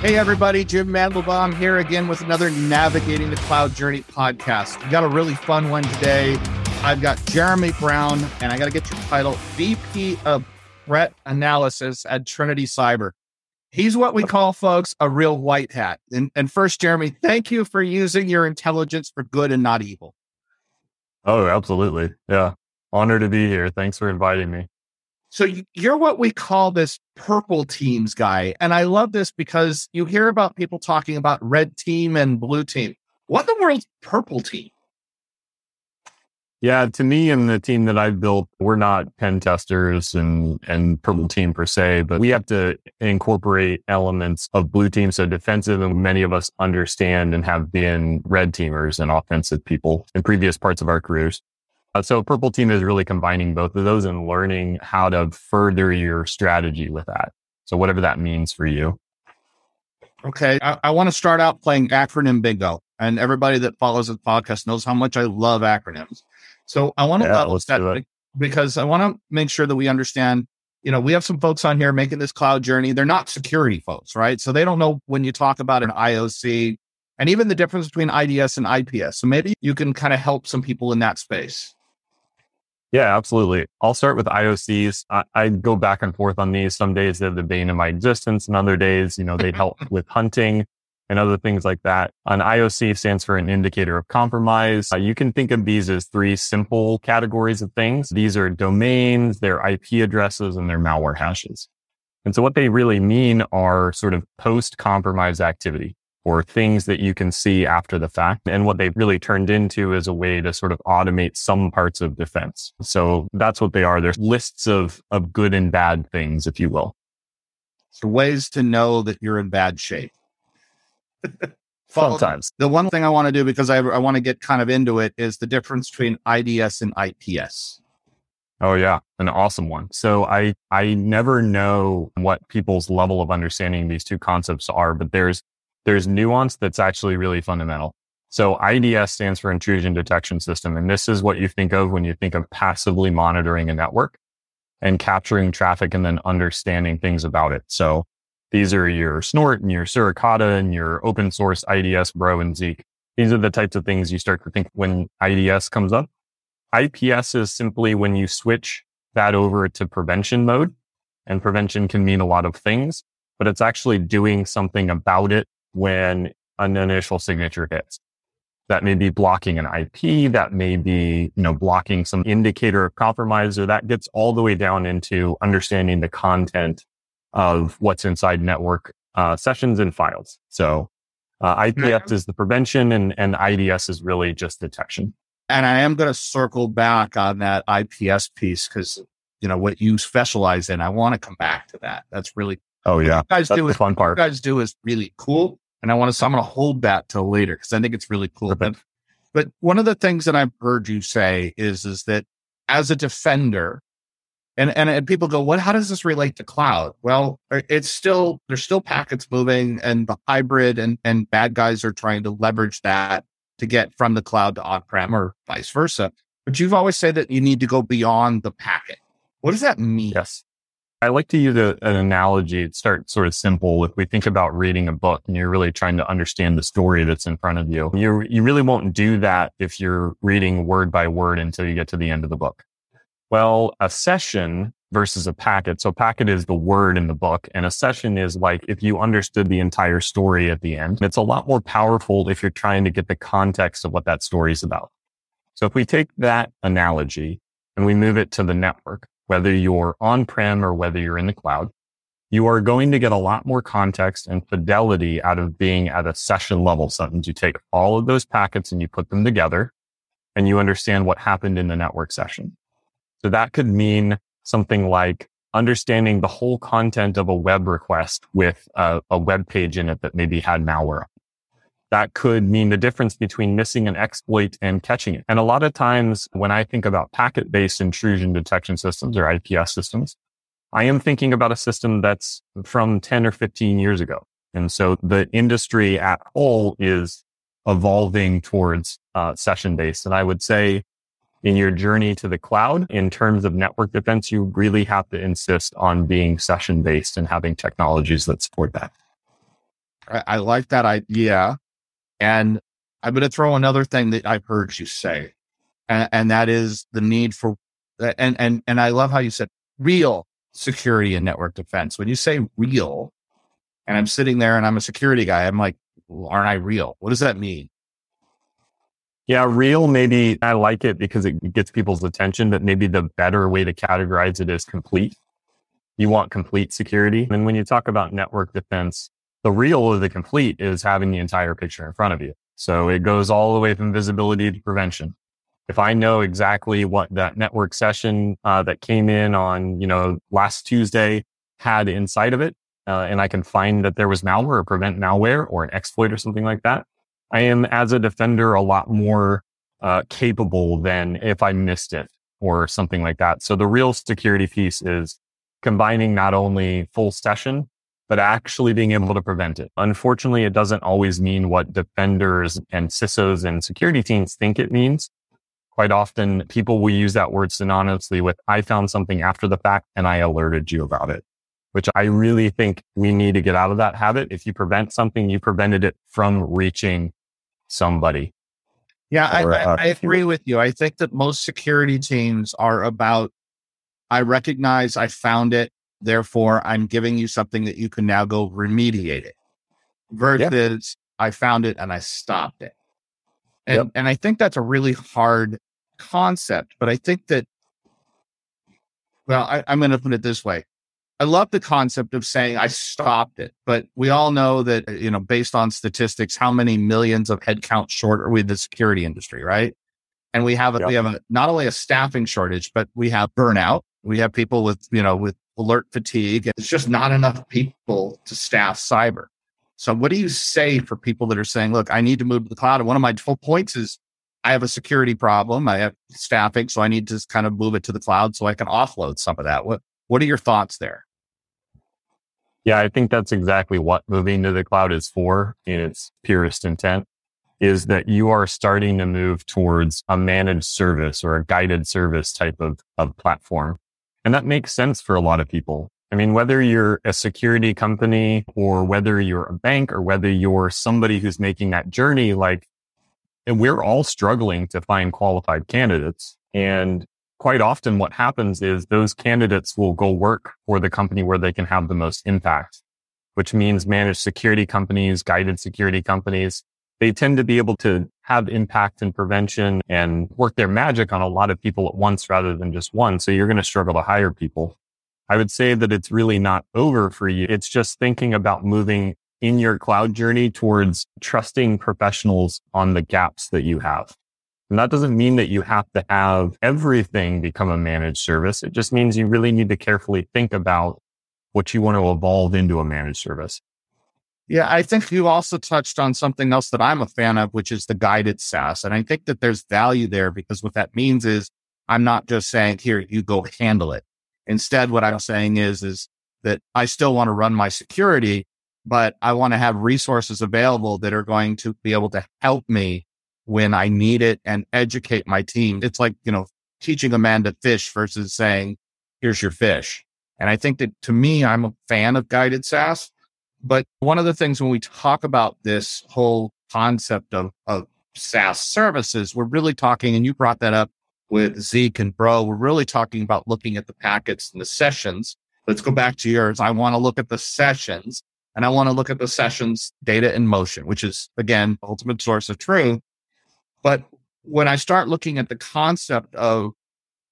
Hey, everybody, Jim Mandelbaum here again with another Navigating the Cloud Journey podcast. We got a really fun one today. I've got Jeremy Brown, and I got to get your title VP of Threat Analysis at Trinity Cyber. He's what we call, folks, a real white hat. And, and first, Jeremy, thank you for using your intelligence for good and not evil. Oh, absolutely. Yeah. Honor to be here. Thanks for inviting me. So you're what we call this purple teams guy. And I love this because you hear about people talking about red team and blue team. What the world's purple team? Yeah, to me and the team that I've built, we're not pen testers and, and purple team per se, but we have to incorporate elements of blue team. So defensive and many of us understand and have been red teamers and offensive people in previous parts of our careers. Uh, so purple team is really combining both of those and learning how to further your strategy with that. So whatever that means for you. Okay. I, I want to start out playing acronym bingo. And everybody that follows the podcast knows how much I love acronyms. So I want to Yeah, level let's set do it. because I want to make sure that we understand. You know, we have some folks on here making this cloud journey. They're not security folks, right? So they don't know when you talk about an IOC and even the difference between IDS and IPS. So maybe you can kind of help some people in that space. Yeah, absolutely. I'll start with IOCs. I, I go back and forth on these. Some days they're the bane of my existence, and other days, you know, they help with hunting and other things like that. An IOC stands for an indicator of compromise. Uh, you can think of these as three simple categories of things. These are domains, their IP addresses, and their malware hashes. And so what they really mean are sort of post compromise activity or things that you can see after the fact. And what they really turned into is a way to sort of automate some parts of defense. So that's what they are. There's lists of, of good and bad things, if you will. So ways to know that you're in bad shape. Sometimes. The one thing I want to do because I, I want to get kind of into it is the difference between IDS and IPS. Oh yeah, an awesome one. So I I never know what people's level of understanding these two concepts are, but there's there's nuance that's actually really fundamental. So IDS stands for intrusion detection system, and this is what you think of when you think of passively monitoring a network and capturing traffic and then understanding things about it. So these are your Snort and your Suricata and your open source IDS Bro and Zeek. These are the types of things you start to think when IDS comes up. IPS is simply when you switch that over to prevention mode. And prevention can mean a lot of things, but it's actually doing something about it when an initial signature hits. That may be blocking an IP. That may be, you know, blocking some indicator of compromise, or that gets all the way down into understanding the content of what's inside network uh, sessions and files. So uh, IPS is the prevention, and, and IDS is really just detection. And I am going to circle back on that IPS piece because, you know, what you specialize in, I want to come back to that. That's really, Oh yeah, you guys that's do the is, fun you part. guys do is really cool. And I want to, so I'm going to hold that till later because I think it's really cool. But, but one of the things that I've heard you say is, is that as a defender, and, and, and people go, what, how does this relate to cloud? Well, it's still, there's still packets moving and the hybrid and, and bad guys are trying to leverage that to get from the cloud to on-prem or vice versa. But you've always said that you need to go beyond the packet. What does that mean? Yes. I like to use a, an analogy. It starts sort of simple. If we think about reading a book and you're really trying to understand the story that's in front of you, you you really won't do that if you're reading word by word until you get to the end of the book. Well, a session versus a packet. So a packet is the word in the book and a session is like if you understood the entire story at the end. It's a lot more powerful if you're trying to get the context of what that story is about. So if we take that analogy and we move it to the network, whether you're on-prem or whether you're in the cloud, you are going to get a lot more context and fidelity out of being at a session level. Sometimes you take all of those packets and you put them together and you understand what happened in the network session. So that could mean something like understanding the whole content of a web request with a, a web page in it that maybe had malware. That could mean the difference between missing an exploit and catching it. And a lot of times when I think about packet based intrusion detection systems or IPS systems, I am thinking about a system that's from 10 or 15 years ago. And so the industry at whole is evolving towards uh, session based. And I would say in your journey to the cloud, in terms of network defense, you really have to insist on being session based and having technologies that support that. I like that idea. And I'm going to throw another thing that I've heard you say, and, and that is the need for, and, and, and I love how you said real security and network defense. When you say real, and I'm sitting there and I'm a security guy, I'm like, well, aren't I real? What does that mean? Yeah, real, maybe I like it because it gets people's attention, but maybe the better way to categorize it is complete. You want complete security. And when you talk about network defense, the real or the complete is having the entire picture in front of you. So it goes all the way from visibility to prevention. If I know exactly what that network session uh, that came in on, you know, last Tuesday had inside of it, uh, and I can find that there was malware or prevent malware or an exploit or something like that, I am as a defender a lot more uh, capable than if I missed it or something like that. So the real security piece is combining not only full session, but actually being able to prevent it. Unfortunately, it doesn't always mean what defenders and CISOs and security teams think it means. Quite often people will use that word synonymously with, I found something after the fact and I alerted you about it, which I really think we need to get out of that habit. If you prevent something, you prevented it from reaching somebody. Yeah, or, I, uh, I agree with you. I think that most security teams are about, I recognize I found it. Therefore, I'm giving you something that you can now go remediate it versus yeah. I found it and I stopped it. And, yep. and I think that's a really hard concept, but I think that, well, I, I'm going to put it this way. I love the concept of saying I stopped it, but we all know that, uh, you know, based on statistics, how many millions of headcount short are we in the security industry, right? And we have, a, yep. we have a, not only a staffing shortage, but we have burnout. We have people with, you know, with alert fatigue. It's just not enough people to staff cyber. So what do you say for people that are saying, look, I need to move to the cloud? And one of my full points is I have a security problem. I have staffing. So I need to kind of move it to the cloud so I can offload some of that. What, what are your thoughts there? Yeah, I think that's exactly what moving to the cloud is for in its purest intent is that you are starting to move towards a managed service or a guided service type of, of platform. And that makes sense for a lot of people. I mean, whether you're a security company or whether you're a bank or whether you're somebody who's making that journey, like, and we're all struggling to find qualified candidates. And quite often what happens is those candidates will go work for the company where they can have the most impact, which means managed security companies, guided security companies. They tend to be able to have impact and prevention and work their magic on a lot of people at once rather than just one. So you're going to struggle to hire people. I would say that it's really not over for you. It's just thinking about moving in your cloud journey towards trusting professionals on the gaps that you have. And that doesn't mean that you have to have everything become a managed service. It just means you really need to carefully think about what you want to evolve into a managed service. Yeah, I think you also touched on something else that I'm a fan of, which is the guided SaaS. And I think that there's value there because what that means is I'm not just saying, here, you go handle it. Instead, what I'm saying is, is that I still want to run my security, but I want to have resources available that are going to be able to help me when I need it and educate my team. It's like, you know, teaching a man to fish versus saying, here's your fish. And I think that to me, I'm a fan of guided SaaS. But one of the things when we talk about this whole concept of, of SaaS services, we're really talking, and you brought that up with Zeek and Bro, we're really talking about looking at the packets and the sessions. Let's go back to yours. I want to look at the sessions and I want to look at the sessions data in motion, which is again, ultimate source of truth. But when I start looking at the concept of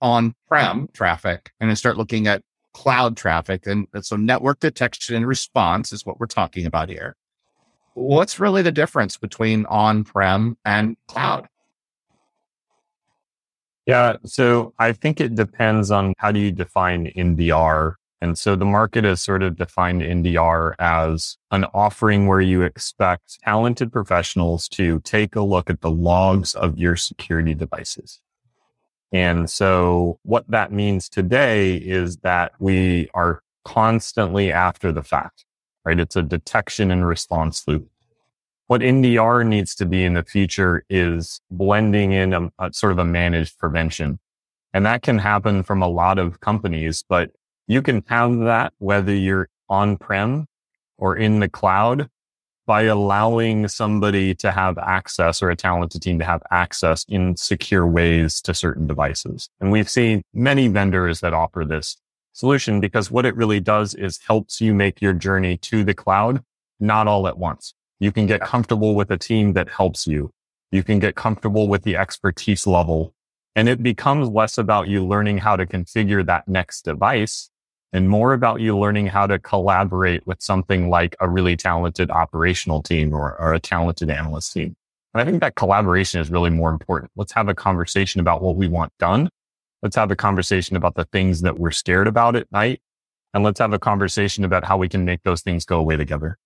on prem traffic and I start looking at cloud traffic, and so network detection and response is what we're talking about here. What's really the difference between on prem and cloud? Yeah, so I think it depends on how do you define NDR and so the market has sort of defined NDR as an offering where you expect talented professionals to take a look at the logs of your security devices. And so what that means today is that we are constantly after the fact, right? It's a detection and response loop. What NDR needs to be in the future is blending in a, a sort of a managed prevention. And that can happen from a lot of companies, but you can have that whether you're on prem or in the cloud. By allowing somebody to have access or a talented team to have access in secure ways to certain devices. And we've seen many vendors that offer this solution because what it really does is helps you make your journey to the cloud, not all at once. You can get comfortable with a team that helps you. You can get comfortable with the expertise level and it becomes less about you learning how to configure that next device and more about you learning how to collaborate with something like a really talented operational team or, or a talented analyst team. And I think that collaboration is really more important. Let's have a conversation about what we want done. Let's have a conversation about the things that we're scared about at night. And let's have a conversation about how we can make those things go away together.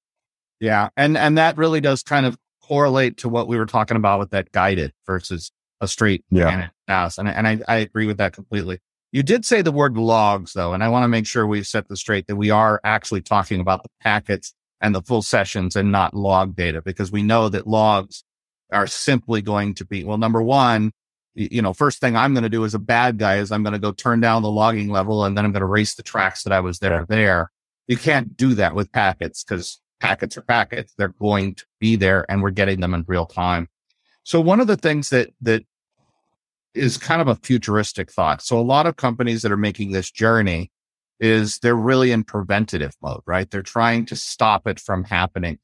Yeah. And, and that really does kind of correlate to what we were talking about with that guided versus a straight yeah. pass. And, and I, I agree with that completely. You did say the word logs though, and I want to make sure we set this straight that we are actually talking about the packets and the full sessions and not log data because we know that logs are simply going to be, well, number one, you know, first thing I'm going to do as a bad guy is I'm going to go turn down the logging level and then I'm going to erase the tracks that I was there there. You can't do that with packets because packets are packets. They're going to be there and we're getting them in real time. So one of the things that that is kind of a futuristic thought. So a lot of companies that are making this journey is they're really in preventative mode, right? They're trying to stop it from happening.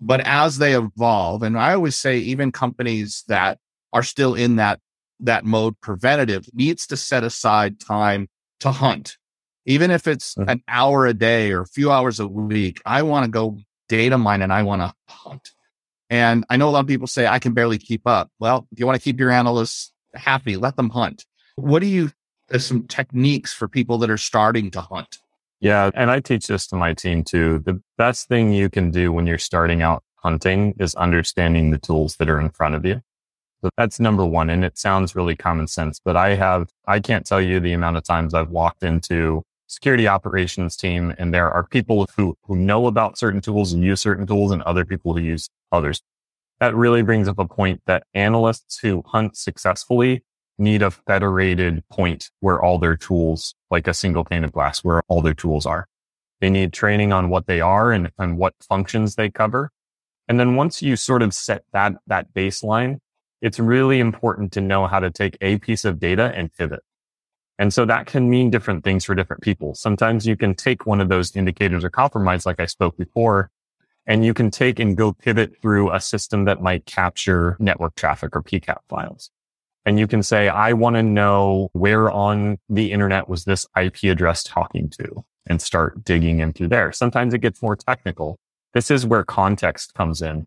But as they evolve, and I always say even companies that are still in that that mode preventative needs to set aside time to hunt. Even if it's mm-hmm. an hour a day or a few hours a week, I want to go data mine and I want to hunt. And I know a lot of people say I can barely keep up. Well, if you want to keep your analysts happy, let them hunt. What do you, there's some techniques for people that are starting to hunt? Yeah. And I teach this to my team too. The best thing you can do when you're starting out hunting is understanding the tools that are in front of you. So that's number one. And it sounds really common sense, but I have, I can't tell you the amount of times I've walked into security operations team and there are people who, who know about certain tools and use certain tools and other people who use others that really brings up a point that analysts who hunt successfully need a federated point where all their tools, like a single pane of glass, where all their tools are. They need training on what they are and, and what functions they cover. And then once you sort of set that, that baseline, it's really important to know how to take a piece of data and pivot. And so that can mean different things for different people. Sometimes you can take one of those indicators of compromise, like I spoke before, and you can take and go pivot through a system that might capture network traffic or PCAP files. And you can say, I want to know where on the internet was this IP address talking to and start digging into there. Sometimes it gets more technical. This is where context comes in.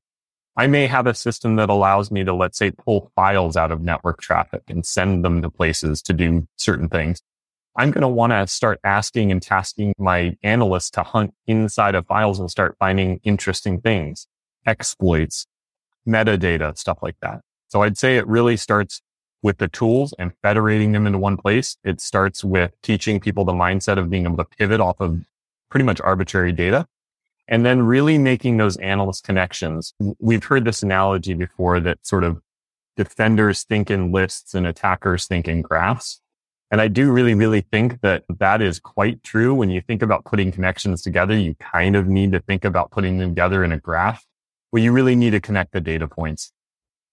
I may have a system that allows me to, let's say, pull files out of network traffic and send them to places to do certain things. I'm going to want to start asking and tasking my analysts to hunt inside of files and start finding interesting things, exploits, metadata, stuff like that. So I'd say it really starts with the tools and federating them into one place. It starts with teaching people the mindset of being able to pivot off of pretty much arbitrary data and then really making those analyst connections. We've heard this analogy before that sort of defenders think in lists and attackers think in graphs. And I do really, really think that that is quite true. When you think about putting connections together, you kind of need to think about putting them together in a graph where you really need to connect the data points.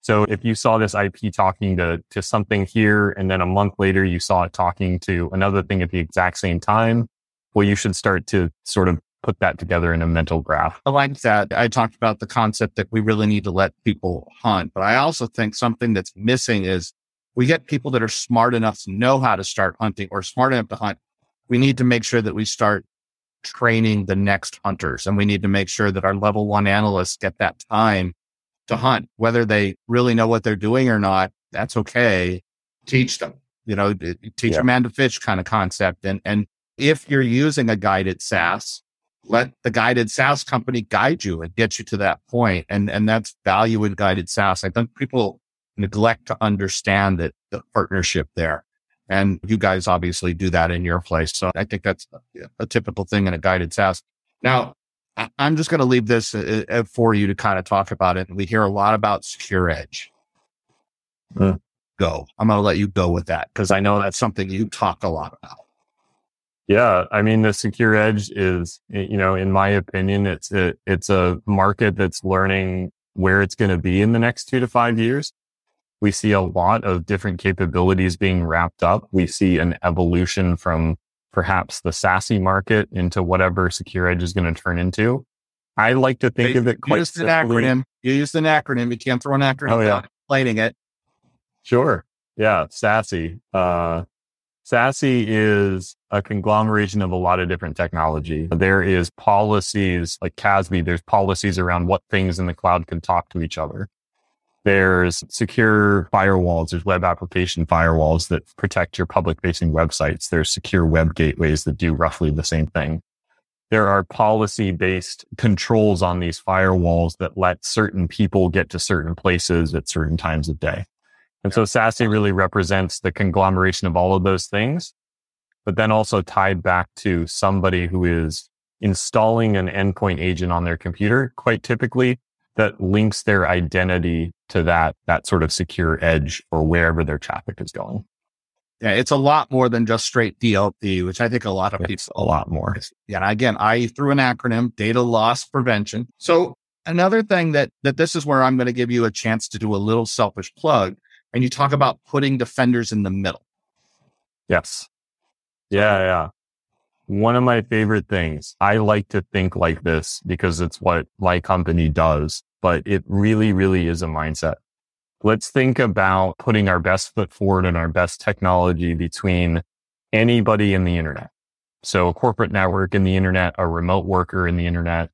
So if you saw this IP talking to, to something here, and then a month later you saw it talking to another thing at the exact same time, well, you should start to sort of put that together in a mental graph. I like that. I talked about the concept that we really need to let people hunt, but I also think something that's missing is we get people that are smart enough to know how to start hunting or smart enough to hunt. We need to make sure that we start training the next hunters and we need to make sure that our level one analysts get that time to hunt, whether they really know what they're doing or not. That's okay. Teach them, you know, teach yeah. a man to fish kind of concept. And, and if you're using a guided SaaS, let the guided SaaS company guide you and get you to that point. And, and that's value in guided SaaS. I think people neglect to understand that the partnership there. And you guys obviously do that in your place. So I think that's a, typical thing in a guided SaaS. Now, I'm just going to leave this uh, uh, for you to kind of talk about it. We hear a lot about secure edge. Mm. Go. I'm going to let you go with that because I know that's something you talk a lot about. Yeah, I mean the secure edge is, you know, in my opinion, it's a it's a market that's learning where it's going to be in the next two to five years. We see a lot of different capabilities being wrapped up. We see an evolution from perhaps the SASE market into whatever secure edge is going to turn into. I like to think They of it quite used an acronym. You used an acronym. You can't throw an acronym Oh, yeah. explaining it. Sure. Yeah. SASE. Uh, SASE is a conglomeration of a lot of different technology. There is policies like CASB. There's policies around what things in the cloud can talk to each other. There's secure firewalls. There's web application firewalls that protect your public facing websites. There's secure web gateways that do roughly the same thing. There are policy based controls on these firewalls that let certain people get to certain places at certain times of day. And so SASE really represents the conglomeration of all of those things, but then also tied back to somebody who is installing an endpoint agent on their computer, quite typically that links their identity to that, that sort of secure edge or wherever their traffic is going. Yeah, it's a lot more than just straight DLP, which I think a lot of It's people a lot more. Yeah, again, I threw an acronym, data loss prevention. So another thing that that this is where I'm going to give you a chance to do a little selfish plug, and you talk about putting defenders in the middle. Yes. Yeah. Yeah. One of my favorite things, I like to think like this because it's what my company does, but it really, really is a mindset. Let's think about putting our best foot forward and our best technology between anybody in the internet. So a corporate network in the internet, a remote worker in the internet.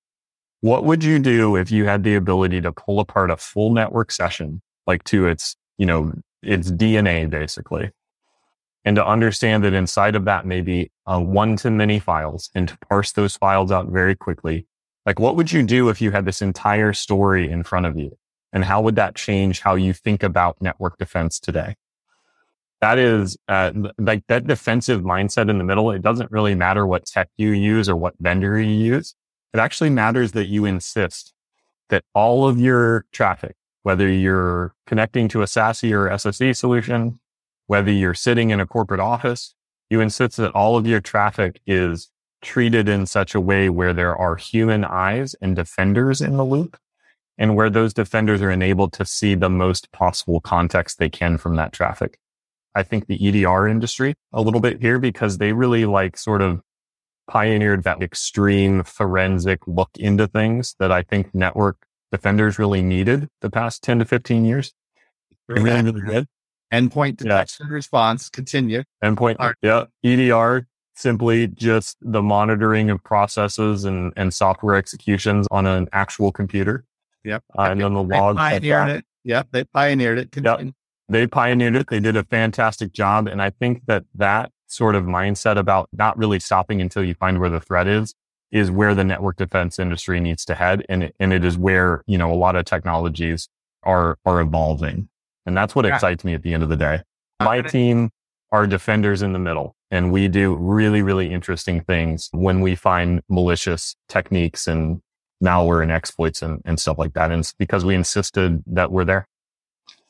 What would you do if you had the ability to pull apart a full network session, like to its, you know, its DNA basically? and to understand that inside of that may be uh, one to many files and to parse those files out very quickly. Like, what would you do if you had this entire story in front of you? And how would that change how you think about network defense today? That is uh, like that defensive mindset in the middle. It doesn't really matter what tech you use or what vendor you use. It actually matters that you insist that all of your traffic, whether you're connecting to a SASE or SSE solution, whether you're sitting in a corporate office, you insist that all of your traffic is treated in such a way where there are human eyes and defenders in the loop and where those defenders are enabled to see the most possible context they can from that traffic. I think the EDR industry a little bit here because they really like sort of pioneered that extreme forensic look into things that I think network defenders really needed the past 10 to 15 years. Really, really good. Endpoint Yeah. detection response. Continue. Endpoint. Alright. Yeah. EDR, simply just the monitoring of processes and, and software executions on an actual computer. Yep. Uh, and then the They logs. of pioneered it. Yep, they pioneered it. Continue. They pioneered it. They did a fantastic job. And I think that that sort of mindset about not really stopping until you find where the threat is, is where the network defense industry needs to head. And it, and it is where, you know, a lot of technologies are, are evolving. And that's what Yeah. excites me at the end of the day. My Uh, team are defenders in the middle and we do really, really interesting things when we find malicious techniques and malware and exploits and, and stuff like that. And it's because we insisted that we're there.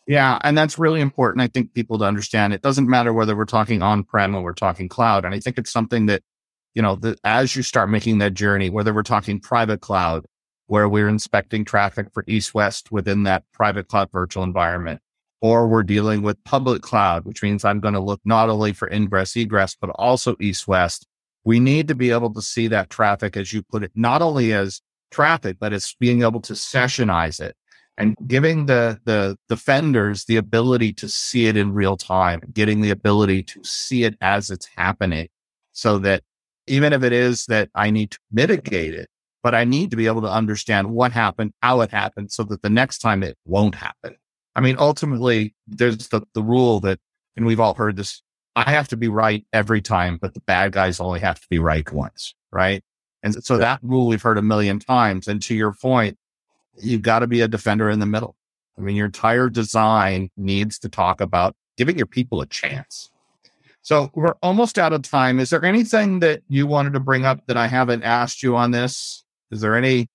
Yeah, and that's really important. I think people to understand. It doesn't matter whether we're talking on prem or we're talking cloud, and I think it's something that you know that as you start making that journey, whether we're talking private cloud, where we're inspecting traffic for east west within that private cloud virtual environment, or we're dealing with public cloud, which means I'm going to look not only for ingress egress but also east west. We need to be able to see that traffic, as you put it, not only as traffic, but as being able to sessionize it and giving the the defenders the ability to see it in real time, getting the ability to see it as it's happening, so that even if it is that I need to mitigate it, but I need to be able to understand what happened, how it happened, so that the next time it won't happen. I mean, ultimately, there's the the rule that, and we've all heard this. I have to be right every time, but the bad guys only have to be right once, right? And so that rule we've heard a million times. And to your point, you've got to be a defender in the middle. I mean, your entire design needs to talk about giving your people a chance. So we're almost out of time. Is there anything that you wanted to bring up that I haven't asked you on this? Is there any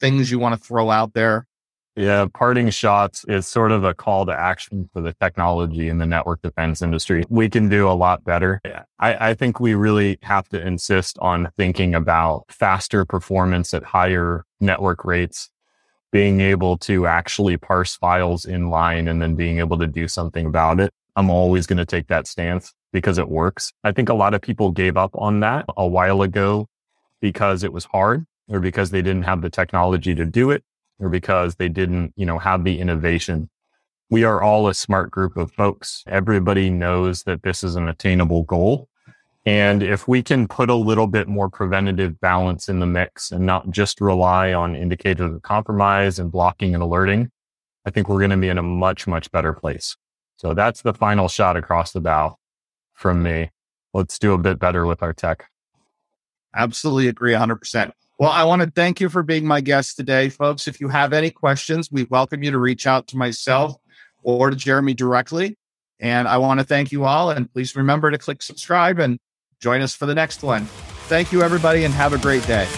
things you want to throw out there? Yeah, parting shots is sort of a call to action for the technology in the network defense industry. We can do a lot better. I, I, think we really have to insist on thinking about faster performance at higher network rates, being able to actually parse files in line and then being able to do something about it. I'm always going to take that stance because it works. I think a lot of people gave up on that a while ago because it was hard or because they didn't have the technology to do it or because they didn't, you know, have the innovation. We are all a smart group of folks. Everybody knows that this is an attainable goal. And if we can put a little bit more preventative balance in the mix and not just rely on indicators of compromise and blocking and alerting, I think we're going to be in a much, much better place. So that's the final shot across the bow from me. Let's do a bit better with our tech. Absolutely agree 100%. Well, I want to thank you for being my guest today, folks. If you have any questions, we welcome you to reach out to myself or to Jeremy directly. And I want to thank you all. And please remember to click subscribe and join us for the next one. Thank you, everybody, and have a great day.